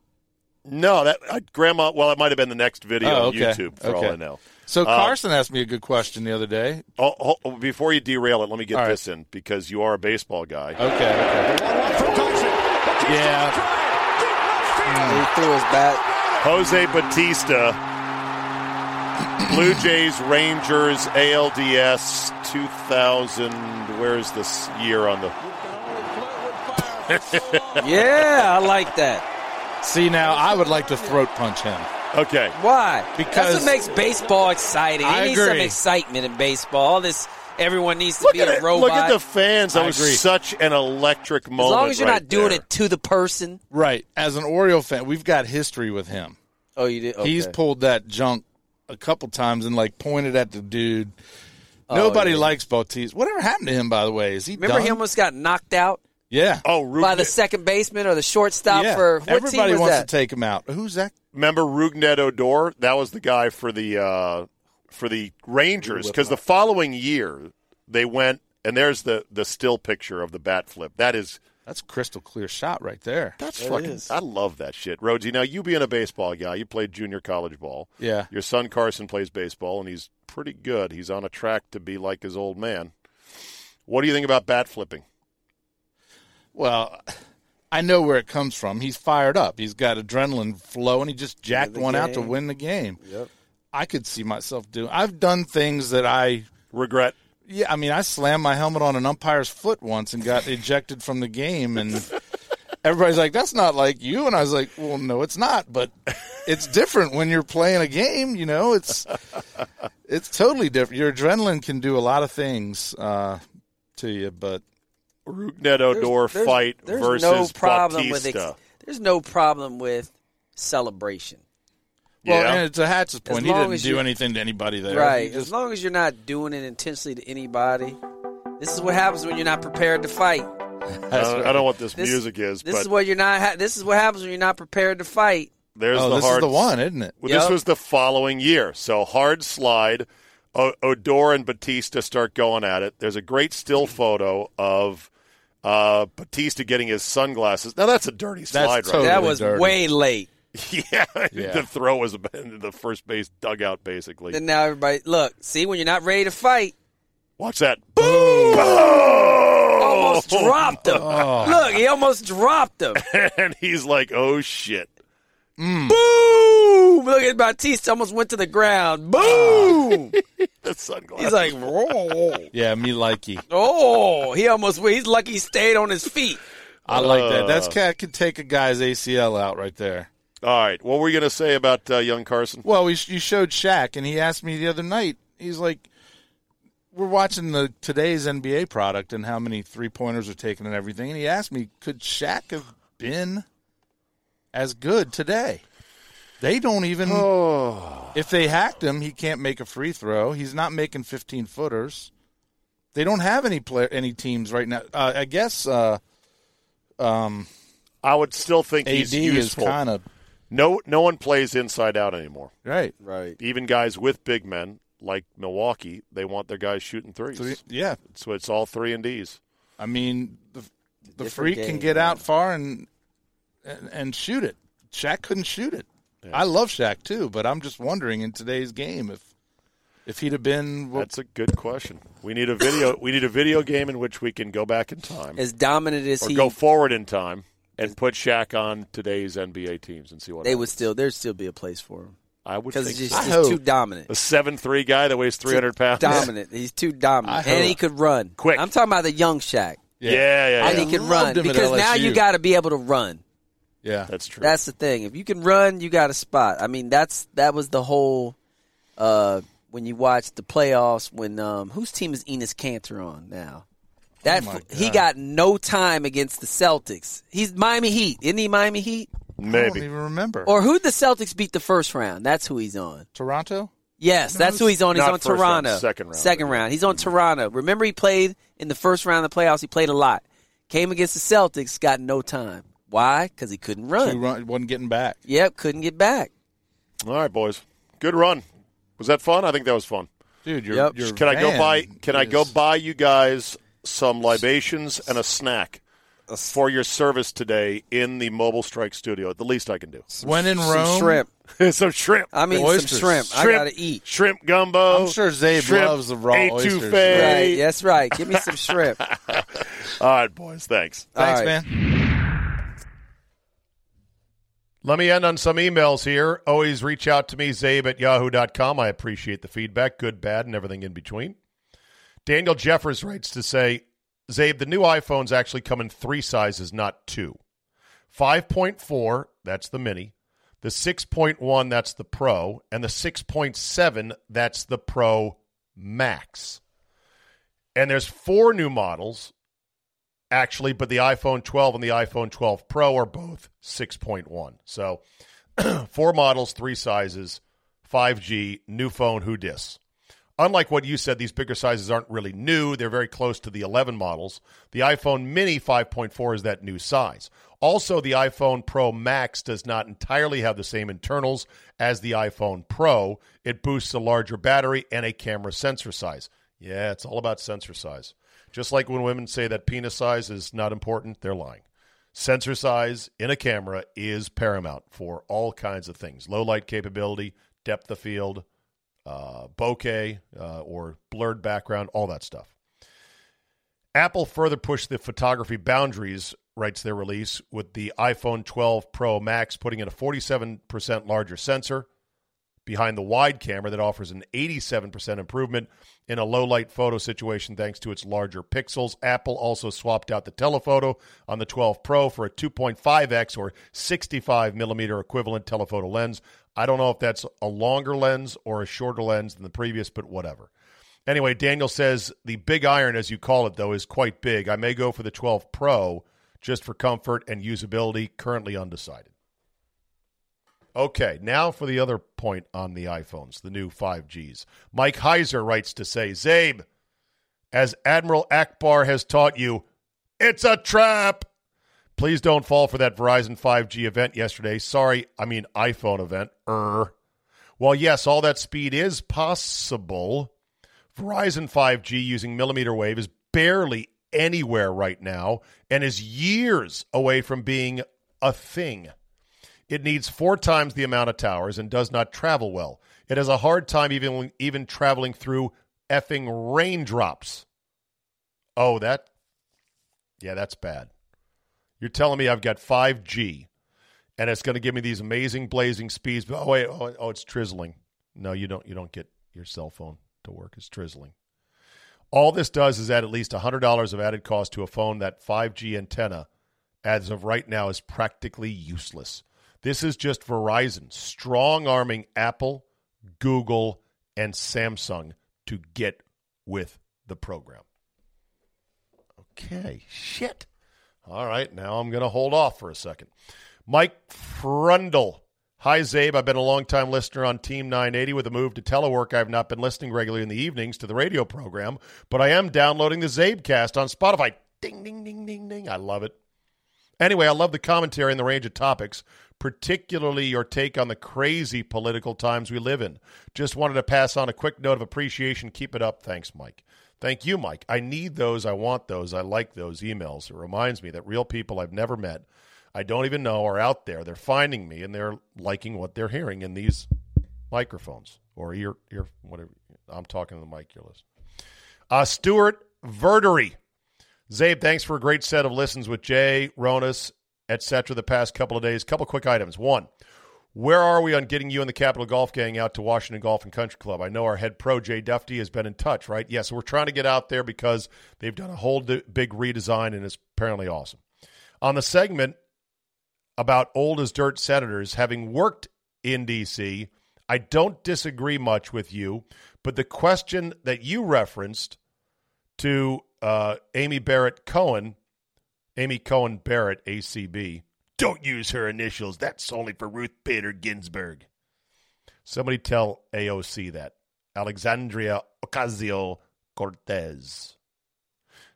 No, that I, grandma. Well, it might have been the next video Oh, on. YouTube for all Okay. I know. So Uh, Carson asked me a good question the other day. Oh, oh, before you derail it, let me get All right. this in because you are a baseball guy. Okay. okay. Yeah. He threw his bat. Jose Bautista, Blue Jays, Rangers, ALDS 2000. Where's this year on the? Yeah, I like that. See now, I would like to throat punch him. Okay, Why? Because- That's what makes baseball exciting. I You need some agree. excitement in baseball. All this, everyone needs to look be at a it. robot. Look at the fans. That I was agree. such an electric moment. as long as you're right not doing there. it to the person. Right. As an Oriole fan, we've got history with him. Oh, you did. He's pulled that junk a couple times and like pointed at the dude. Oh, Nobody yeah. likes Bautista. Whatever happened to him, by the way? Is he Remember, done? he almost got knocked out Yeah. Oh, Rougned, by the second baseman or the shortstop yeah. for what Everybody team was wants that? to take him out. Who's that? remember Rougned Odor? That was the guy for the uh, for the Rangers because the following year they went and there's the the still picture of the bat flip. That is That's crystal clear shot right there. that's It fucking. is. I love that shit, Rhodesy. Now you being a baseball guy, you played junior college ball. Yeah. Your son Carson plays baseball and he's pretty good. He's on a track to be like his old man. What do you think about bat flipping? Well, I know where it comes from. He's fired up. He's got adrenaline flow, and he just jacked the one out to win the game. Yep. I could see myself doing. I've done things that I. Regret? Yeah, I mean, I slammed my helmet on an umpire's foot once and got ejected from the game, and everybody's like, "That's not like you," and I was like, "Well, no, it's not, but it's different when you're playing a game. You know, it's it's totally different. Your adrenaline can do a lot of things uh, to you, but Rougned Odor There's- fight there's versus no problem Bautista. with ex- there's no problem with celebration. Well, yeah. and to Hatch's point, he didn't do you- anything to anybody there. Right. He As long as you're not doing it intentionally to anybody. This is what happens when you're not prepared to fight. I don't, I don't know what this, This, music is, This but is what you're not. Ha- this is what happens when you're not prepared to fight. there's oh, the this hard is the one, isn't it? Well, this was the following year. So hard slide. O- Odor and Bautista start going at it. There's a great still photo of uh, Bautista getting his sunglasses. Now that's a dirty slide, totally- that was dirty. way late. Right? Yeah, Yeah. the throw was in the first base dugout, basically. And now everybody look. See when you're not ready to fight. Watch that. Boom! Oh! Almost dropped him. Look, he almost dropped him. and he's like, "Oh shit!" Boom! Look at Bautista almost went to the ground. Boom! The sunglasses. He's like, oh, Yeah, me likey. oh. He almost. He's lucky he stayed on his feet. I like that. Uh. That's cat can take a guy's ACL out right there. All right. What were you going to say about uh, young Carson? Well, we, you showed Shaq, and he asked me the other night. He's like, "We're watching the today's NBA product and how many three pointers are taken and everything." And he asked me, "Could Shaq have been as good today?" They don't even. If they hacked him, he can't make a free throw. He's not making fifteen footers. They don't have any player, any teams right now. Uh, I guess uh, I would still think AD he's is kind of No, no one plays inside out anymore. right. Right. Even guys with big men like Milwaukee, they want their guys shooting threes. Three, yeah, So it's all three and D's. I mean, the, the Different freak can get man. out far and, and and shoot it. Shaq couldn't shoot it. I love Shaq too, but I'm just wondering in today's game if if he'd have been well, That's a good question. We need a video. we need a video game in which we can go back in time As dominant as or he, go forward in time and put Shaq on today's NBA teams and see what they happens. would still. There'd still be a place for him I would because he's so. just I too dominant. a seven three guy that weighs three hundred pounds. Dominant. He's too dominant, and he could run. Quick. I'm talking about the young Shaq. Yeah, yeah, yeah. and he I can run because now you got to be able to run. Yeah. That's true. That's the thing. If you can run, you got a spot. I mean, that's that was the whole. Uh, when you watch the playoffs, when um, whose team is Enes Kanter on now? That Oh he got no time against the Celtics. He's Miami Heat, isn't he? Miami Heat, Maybe. I don't even remember. or who the Celtics beat the first round? That's who he's on. Toronto? Yes, that's who he's on. He's Not on first round, Toronto. second round. Second round. He's on Toronto. Remember, he played in the first round of the playoffs. He played a lot. Came against the Celtics, got no time. Why? Because he couldn't He run. run, wasn't getting back. Yep, couldn't get back. All right, boys. Good run. Was that fun? I think that was fun. Dude, your, Yep. your Can I go buy? Can I go buy you guys some libations and a snack for your service today in the Mobile Strike Studio? At the least I can do. When in Some Rome, shrimp. some shrimp. I mean, Oysters. some shrimp. I Shrimp. gotta eat. Shrimp gumbo. I'm sure Czabe shrimp loves the raw etouffee. oysters. Right, that's right. Give me some shrimp. All right, boys. Thanks. Thanks, All right. man. Let me end on some emails here. Always reach out to me, czabe at yahoo.com. I appreciate the feedback, good, bad, and everything in between. Daniel Jeffers writes to say, Czabe, the new iPhones actually come in three sizes, not two. 5.4, that's the mini. The 6.1, that's the Pro. And the 6.7, that's the Pro Max. And there's four new models actually, but the iPhone 12 and the iPhone 12 Pro are both 6.1. So, four models, three sizes, 5G, new phone, who dis? Unlike what you said, these bigger sizes aren't really new. They're very close to the 11 models. The iPhone Mini 5.4 is that new size. Also, the iPhone Pro Max does not entirely have the same internals as the iPhone Pro. It boosts a larger battery and a camera sensor size. Yeah, it's all about sensor size. Just like when women say that penis size is not important, they're lying. Sensor size in a camera is paramount for all kinds of things low light capability, depth of field, uh, bokeh, uh, or blurred background, all that stuff. Apple further pushed the photography boundaries, writes their release, with the iPhone 12 Pro Max putting in a 47% larger sensor behind the wide camera that offers an 87% improvement in a low light photo situation thanks to its larger pixels. Apple also swapped out the telephoto on the 12 Pro for a 2.5x or 65 millimeter equivalent telephoto lens. I don't know if that's a longer lens or a shorter lens than the previous, but whatever. Anyway, Daniel says the big iron, as you call it, though, is quite big. I may go for the 12 Pro just for comfort and usability, currently undecided. Okay, now for the other point on the iPhones, the new 5Gs. Mike Heiser writes to say, Czabe, as Admiral Ackbar has taught you, it's a trap. Please don't fall for that Verizon 5G event yesterday. Sorry, I mean iPhone event. Er. Well, yes, all that speed is possible. Verizon 5G using millimeter wave is barely anywhere right now and is years away from being a thing. It needs four times the amount of towers and does not travel well. It has a hard time even even traveling through effing raindrops. Oh, that Yeah, that's bad. You're telling me I've got 5G and it's going to give me these amazing blazing speeds. But oh wait, oh, oh it's trizzling. No, you don't you don't get your cell phone to work. It's trizzling. All this does is add at least $100 of added cost to a phone that 5G antenna as of right now is practically useless. This is just Verizon strong arming Apple, Google, and Samsung to get with the program. Okay, shit. All right, now I'm going to hold off for a second. Mike Frundle. Hi, Czabe. I've been a long-time listener on Team 980. With a move to telework, I've not been listening regularly in the evenings to the radio program, but I am downloading the Czabecast on Spotify. Ding, ding, ding, ding, ding. I love it. Anyway, I love the commentary and the range of topics, particularly your take on the crazy political times we live in. Just wanted to pass on a quick note of appreciation. Keep it up. Thanks, Mike. Thank you, Mike. I need those. I want those. I like those emails. It reminds me that real people I've never met, I don't even know, are out there. They're finding me and they're liking what they're hearing in these microphones or ear, ear whatever. I'm talking to the mic you're listening. Uh, Stuart Verdery. Czabe, thanks for a great set of listens with Jay, Ronas, etc. the past couple of days. Couple quick items. One, where are we on getting you and the Capital Golf Gang out to Washington Golf and Country Club? I know our head pro, Jay Duffy, has been in touch, right? Yes, we're trying to get out there because they've done a whole big redesign and it's apparently awesome. On the segment, about old as dirt senators, having worked in D.C., I don't disagree much with you, but the question that you referenced to uh, Amy Barrett Cohen, Amy Cohen Barrett, ACB, don't use her initials. That's only for Ruth Bader Ginsburg. Somebody tell AOC that. Alexandria Ocasio Cortez.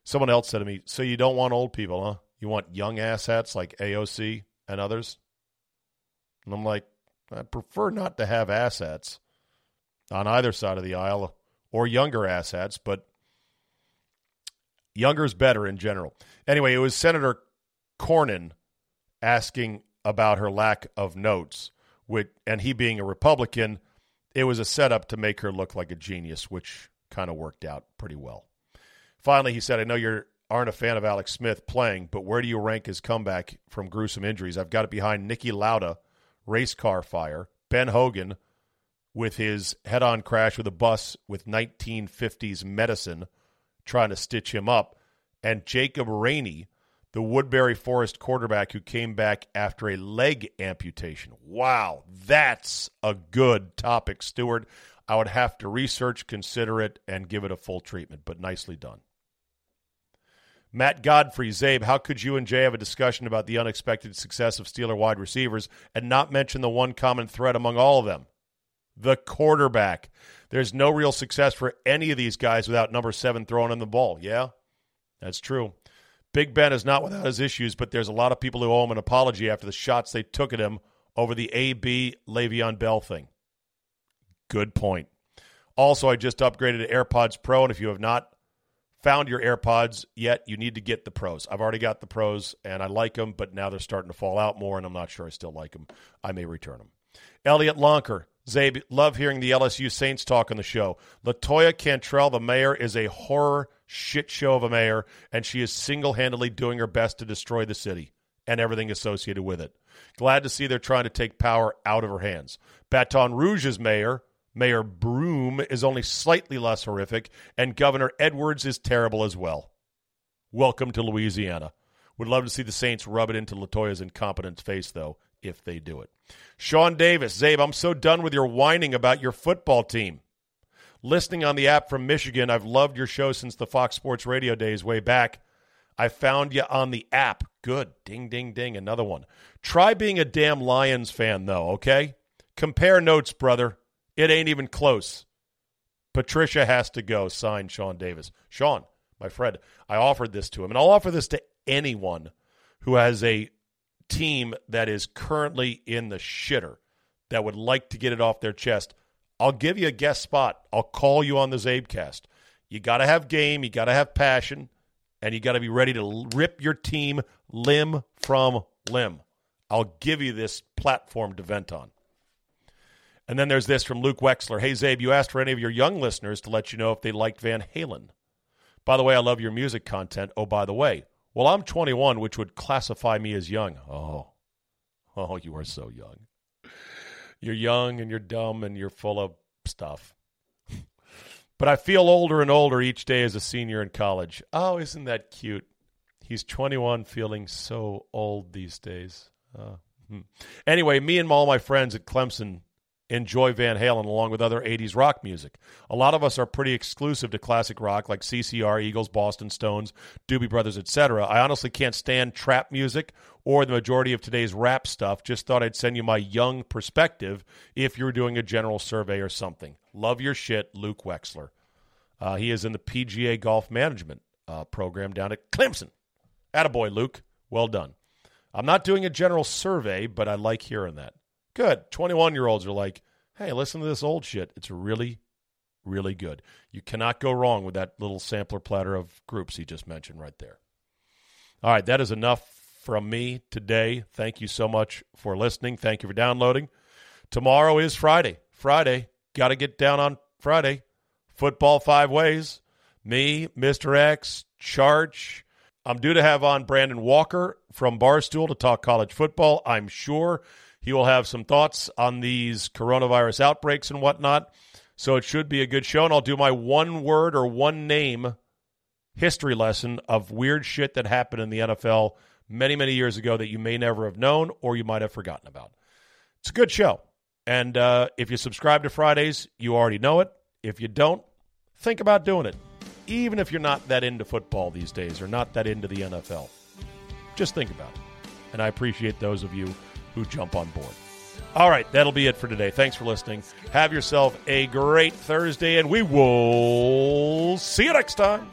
Someone else said to me, So you don't want old people, huh? You want young assets like AOC and others? And I'm like, I prefer not to have assets on either side of the aisle or younger assets, but younger is better in general. Anyway, it was Senator Cornyn asking about her lack of notes, which, and he being a Republican, it was a setup to make her look like a genius, which kind of worked out pretty well. Finally, he said, I know you aren't a fan of Alex Smith playing, but where do you rank his comeback from gruesome injuries? I've got it behind Niki Lauda, race car fire, Ben Hogan with his head on crash with a bus with 1950s medicine trying to stitch him up, and Jacob Rainey, the Woodberry Forest quarterback who came back after a leg amputation. Wow, that's a good topic, Stewart. I would have to research, consider it, and give it a full treatment, but nicely done. Matt Godfrey, Czabe, how could you and Jay have a discussion about the unexpected success of Steeler wide receivers and not mention the one common thread among all of them? The quarterback. There's no real success for any of these guys without number seven throwing in the ball. Yeah, that's true. Big Ben is not without his issues, but there's a lot of people who owe him an apology after the shots they took at him over the AB Le'Veon Bell thing. Good point. Also, I just upgraded to AirPods Pro, and if you have not found your AirPods yet, you need to get the Pros. I've already got the Pros, and I like them, but now they're starting to fall out more, and I'm not sure I still like them. I may return them. Elliot Lonker, Czabe, love hearing the LSU Saints talk on the show. Latoya Cantrell, the mayor, is a horror shit show of a mayor, and she is single handedly doing her best to destroy the city and everything associated with it. Glad to see they're trying to take power out of her hands. Baton Rouge's mayor, Mayor Broome, is only slightly less horrific, and Governor Edwards is terrible as well. Welcome to Louisiana. Would love to see the Saints rub it into Latoya's incompetent face, though, if they do it. Sean Davis, Czabe, I'm so done with your whining about your football team. Listening on the app from Michigan, I've loved your show since the Fox Sports Radio days way back. I found you on the app. Good. Ding, ding, ding. Another one. Try being a damn Lions fan, though, okay? Compare notes, brother. It ain't even close. Patricia has to go. Signed, Sean Davis. Sean, my friend, I offered this to him, and I'll offer this to anyone who has a team that is currently in the shitter that would like to get it off their chest. I'll give you a guest spot. I'll call you on the Czabecast. You got to have game, you got to have passion, and you got to be ready to rip your team limb from limb. I'll give you this platform to vent on. And then there's this from Luke Wexler. Hey, Czabe, you asked for any of your young listeners to let you know if they liked Van Halen. By the way, I love your music content. Oh, by the way, well, I'm 21, which would classify me as young. Oh, oh, you are so young. You're young and you're dumb and you're full of stuff. but I feel older and older each day as a senior in college. Oh, isn't that cute? He's 21, feeling so old these days. Uh, hmm. Anyway, me and all my friends at Clemson enjoy Van Halen along with other 80s rock music. A lot of us are pretty exclusive to classic rock like CCR, Eagles, Boston Stones, Doobie Brothers, etc. I honestly can't stand trap music or the majority of today's rap stuff. Just thought I'd send you my young perspective if you're doing a general survey or something. Love your shit, Luke Wexler. Uh, he is in the PGA Golf Management uh, program down at Clemson. Attaboy, Luke. Well done. I'm not doing a general survey, but I like hearing that. Good. 21 year olds are like, hey, listen to this old shit. It's really, really good. You cannot go wrong with that little sampler platter of groups he just mentioned right there. All right, that is enough from me today. Thank you so much for listening. Thank you for downloading. Tomorrow is Friday. Friday. Got to get down on Friday. Football five ways. Me, Mr. X, Charge. I'm due to have on Brandon Walker from Barstool to talk college football. I'm sure he will have some thoughts on these coronavirus outbreaks and whatnot. So it should be a good show. And I'll do my one word or one name history lesson of weird shit that happened in the NFL many, many years ago that you may never have known or you might have forgotten about. It's a good show. And uh, if you subscribe to Fridays, you already know it. If you don't, think about doing it. Even if you're not that into football these days or not that into the NFL, just think about it. And I appreciate those of you who jump on board. All right, that'll be it for today. Thanks for listening. Have yourself a great Thursday, and we will see you next time.